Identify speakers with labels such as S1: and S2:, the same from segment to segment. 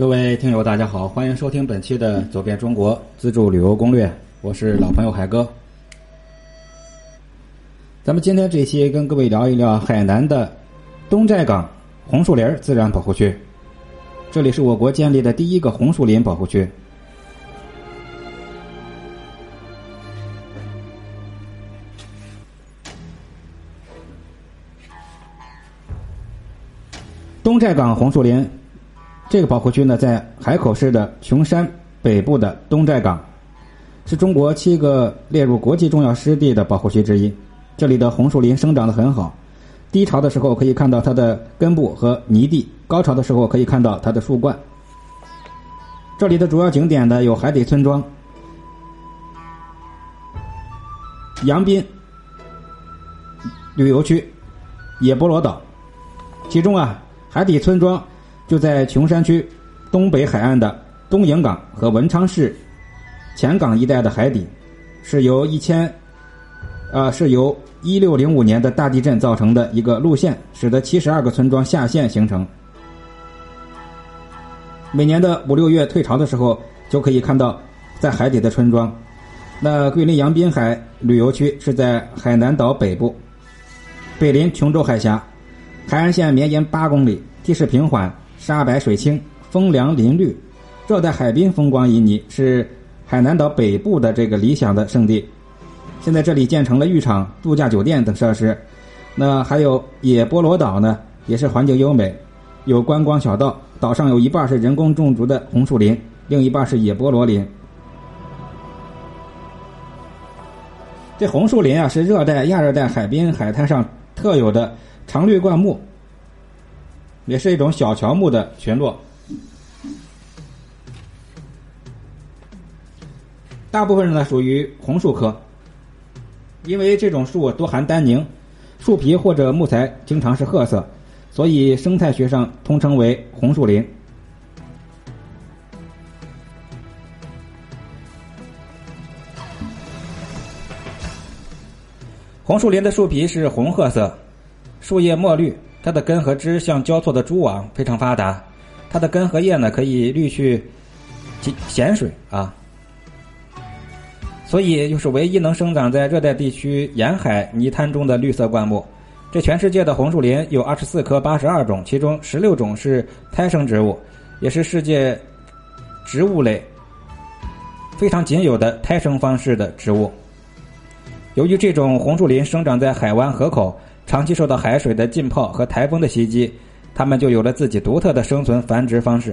S1: 各位听友，大家好，欢迎收听本期的《走遍中国自助旅游攻略》，我是老朋友海哥。咱们今天这期跟各位聊一聊海南的东寨港红树林自然保护区，这里是我国建立的第一个红树林保护区。东寨港红树林这个保护区呢，在海口市的琼山北部的东寨港，是中国七个列入国际重要湿地的保护区之一。这里的红树林生长得很好，低潮的时候可以看到它的根部和泥地，高潮的时候可以看到它的树冠。这里的主要景点呢有海底村庄、杨滨旅游区、野波罗岛，其中啊。海底村庄就在琼山区东北海岸的东营港和文昌市前港一带的海底，是由一千，呃，是由一六零五年的大地震造成的一个路线，使得七十二个村庄下陷形成。每年的五六月退潮的时候，就可以看到在海底的村庄。那桂林阳滨海旅游区是在海南岛北部，北临琼州海峡。海岸线绵延八公里，地势平缓，沙白水清，风凉林绿，热带海滨风光旖旎，是海南岛北部的这个理想的胜地。现在这里建成了浴场、度假酒店等设施。那还有野菠萝岛呢，也是环境优美，有观光小道，岛上有一半是人工种植的红树林，另一半是野菠萝林。这红树林啊，是热带、亚热带海滨海滩上特有的。常绿灌木，也是一种小乔木的群落。大部分呢属于红树科，因为这种树多含单宁，树皮或者木材经常是褐色，所以生态学上通称为红树林。红树林的树皮是红褐色。树叶墨绿，它的根和枝像交错的蛛网，非常发达。它的根和叶呢，可以滤去咸水啊，所以又是唯一能生长在热带地区沿海泥滩中的绿色灌木。这全世界的红树林有二十四棵八十二种，其中十六种是胎生植物，也是世界植物类非常仅有的胎生方式的植物。由于这种红树林生长在海湾河口。长期受到海水的浸泡和台风的袭击，它们就有了自己独特的生存繁殖方式。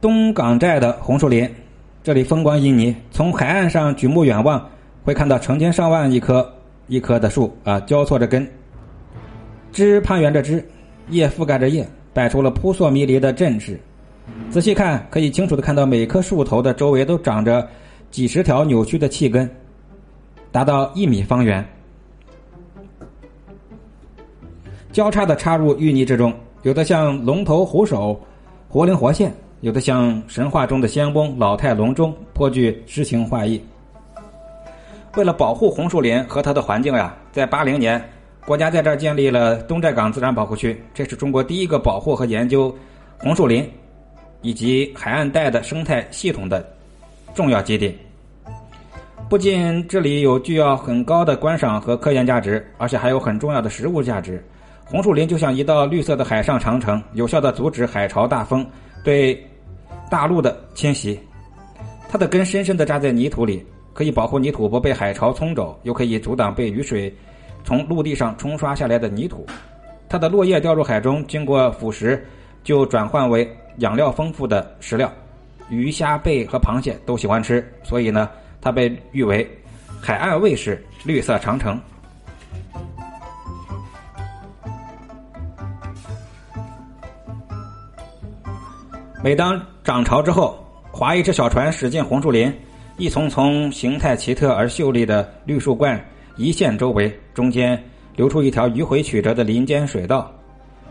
S1: 东港寨的红树林，这里风光旖旎，从海岸上举目远望，会看到成千上万一棵一棵的树啊，交错着根，枝攀援着枝，叶覆盖着叶，摆出了扑朔迷离的阵势。仔细看，可以清楚的看到每棵树头的周围都长着几十条扭曲的气根，达到一米方圆，交叉的插入淤泥之中，有的像龙头虎首，活灵活现；有的像神话中的仙翁老态龙钟，颇具诗情画意。为了保护红树林和它的环境呀，在八零年，国家在这儿建立了东寨港自然保护区，这是中国第一个保护和研究红树林。以及海岸带的生态系统的重要基地，不仅这里有具有很高的观赏和科研价值，而且还有很重要的实物价值。红树林就像一道绿色的海上长城，有效的阻止海潮大风对大陆的侵袭。它的根深深的扎在泥土里，可以保护泥土不被海潮冲走，又可以阻挡被雨水从陆地上冲刷下来的泥土。它的落叶掉入海中，经过腐蚀，就转换为。养料丰富的食料，鱼虾贝和螃蟹都喜欢吃，所以呢，它被誉为“海岸卫士”、“绿色长城”。每当涨潮之后，划一只小船驶进红树林，一丛丛形态奇特而秀丽的绿树冠一线周围，中间流出一条迂回曲折的林间水道，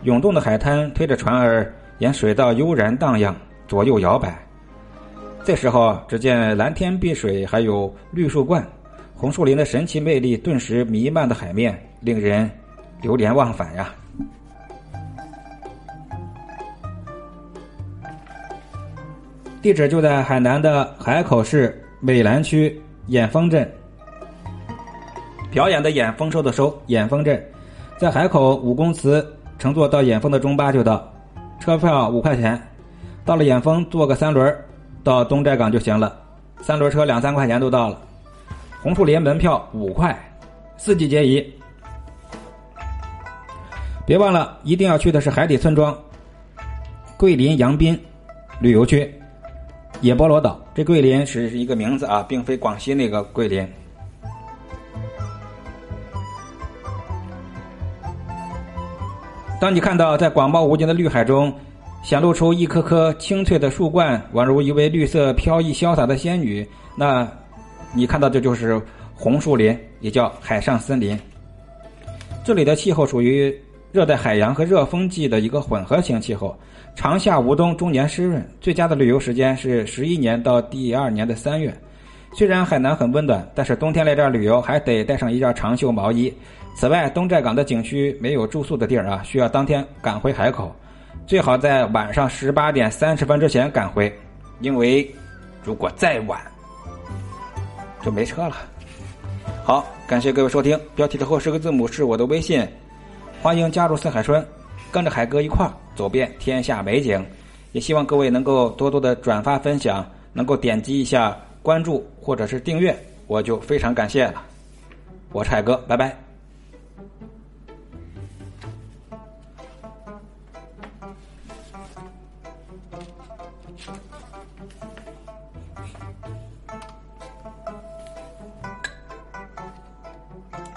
S1: 涌动的海滩推着船儿。沿水道悠然荡漾，左右摇摆。这时候，只见蓝天碧水，还有绿树冠，红树林的神奇魅力顿时弥漫的海面，令人流连忘返呀。地址就在海南的海口市美兰区眼峰镇。表演的演，丰收的收，眼峰镇，在海口五公祠乘坐到眼峰的中巴就到，车票五块钱，到了眼峰坐个三轮到东寨港就行了，三轮车两三块钱都到了。红树林门票五块，四季皆宜。别忘了，一定要去的是海底村庄桂林阳滨旅游区野波罗岛。这桂林是一个名字啊，并非广西那个桂林。当你看到在广袤无垠的绿海中显露出一颗颗清脆的树冠，宛如一位绿色飘逸潇洒的仙女，那，你看到的就是红树林，也叫海上森林。这里的气候属于热带海洋和热风季的一个混合型气候，长夏无冬，终年湿润。最佳的旅游时间是十一年到第二年的三月。虽然海南很温暖，但是冬天来这儿旅游还得带上一件长袖毛衣。此外，东寨港的景区没有住宿的地儿啊，需要当天赶回海口，最好在晚上十八点三十分之前赶回，因为如果再晚就没车了。好，感谢各位收听，标题的后十个字母是我的微信，欢迎加入四海春，跟着海哥一块儿走遍天下美景，也希望各位能够多多的转发分享，能够点击一下关注或者是订阅，我就非常感谢了。我是海哥，拜拜。